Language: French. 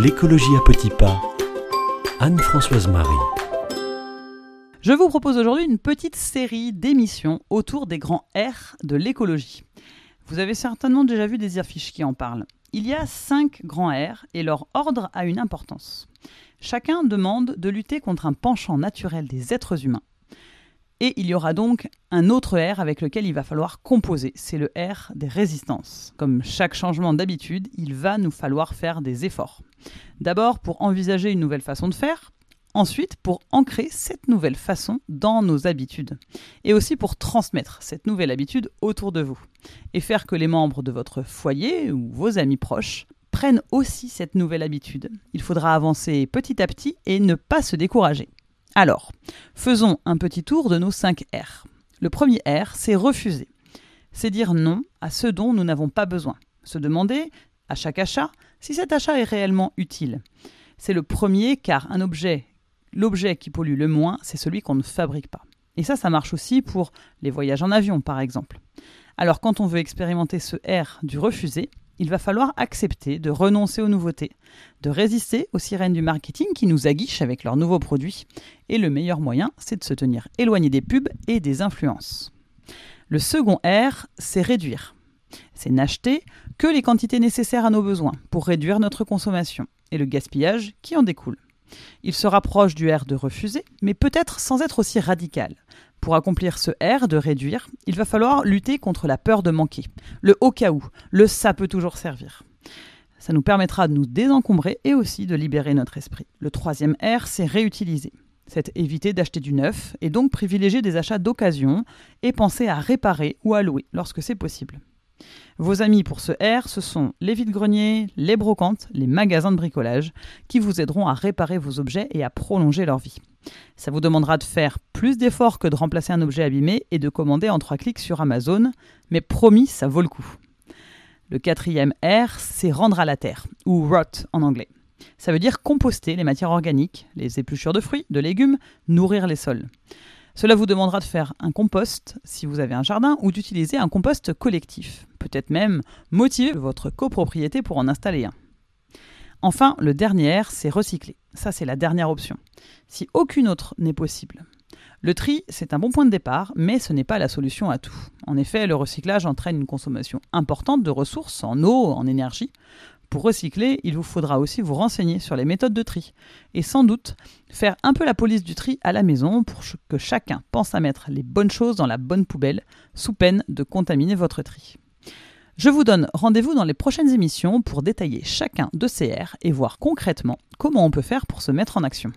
L'écologie à petits pas. Anne-Françoise Marie. Je vous propose aujourd'hui une petite série d'émissions autour des grands R de l'écologie. Vous avez certainement déjà vu des affiches qui en parlent. Il y a cinq grands R et leur ordre a une importance. Chacun demande de lutter contre un penchant naturel des êtres humains. Et il y aura donc un autre R avec lequel il va falloir composer. C'est le R des résistances. Comme chaque changement d'habitude, il va nous falloir faire des efforts. D'abord pour envisager une nouvelle façon de faire, ensuite pour ancrer cette nouvelle façon dans nos habitudes, et aussi pour transmettre cette nouvelle habitude autour de vous, et faire que les membres de votre foyer ou vos amis proches prennent aussi cette nouvelle habitude. Il faudra avancer petit à petit et ne pas se décourager. Alors, faisons un petit tour de nos 5 R. Le premier R, c'est refuser. C'est dire non à ce dont nous n'avons pas besoin. Se demander, à chaque achat, si cet achat est réellement utile. C'est le premier car un objet, l'objet qui pollue le moins, c'est celui qu'on ne fabrique pas. Et ça, ça marche aussi pour les voyages en avion, par exemple. Alors quand on veut expérimenter ce R du refuser, il va falloir accepter de renoncer aux nouveautés, de résister aux sirènes du marketing qui nous aguichent avec leurs nouveaux produits. Et le meilleur moyen, c'est de se tenir éloigné des pubs et des influences. Le second R, c'est réduire. C'est n'acheter que les quantités nécessaires à nos besoins pour réduire notre consommation et le gaspillage qui en découle. Il se rapproche du R de refuser, mais peut-être sans être aussi radical. Pour accomplir ce R de réduire, il va falloir lutter contre la peur de manquer, le au cas où, le ça peut toujours servir. Ça nous permettra de nous désencombrer et aussi de libérer notre esprit. Le troisième R, c'est réutiliser. C'est éviter d'acheter du neuf et donc privilégier des achats d'occasion et penser à réparer ou à louer lorsque c'est possible. Vos amis pour ce R, ce sont les vides-greniers, les brocantes, les magasins de bricolage, qui vous aideront à réparer vos objets et à prolonger leur vie. Ça vous demandera de faire plus d'efforts que de remplacer un objet abîmé et de commander en trois clics sur Amazon, mais promis, ça vaut le coup. Le quatrième R, c'est rendre à la terre, ou rot en anglais. Ça veut dire composter les matières organiques, les épluchures de fruits, de légumes, nourrir les sols. Cela vous demandera de faire un compost si vous avez un jardin ou d'utiliser un compost collectif peut-être même motiver votre copropriété pour en installer un. Enfin, le dernier R, c'est recycler. Ça, c'est la dernière option. Si aucune autre n'est possible. Le tri, c'est un bon point de départ, mais ce n'est pas la solution à tout. En effet, le recyclage entraîne une consommation importante de ressources en eau, en énergie. Pour recycler, il vous faudra aussi vous renseigner sur les méthodes de tri et sans doute faire un peu la police du tri à la maison pour que chacun pense à mettre les bonnes choses dans la bonne poubelle sous peine de contaminer votre tri. Je vous donne rendez-vous dans les prochaines émissions pour détailler chacun de ces R et voir concrètement comment on peut faire pour se mettre en action.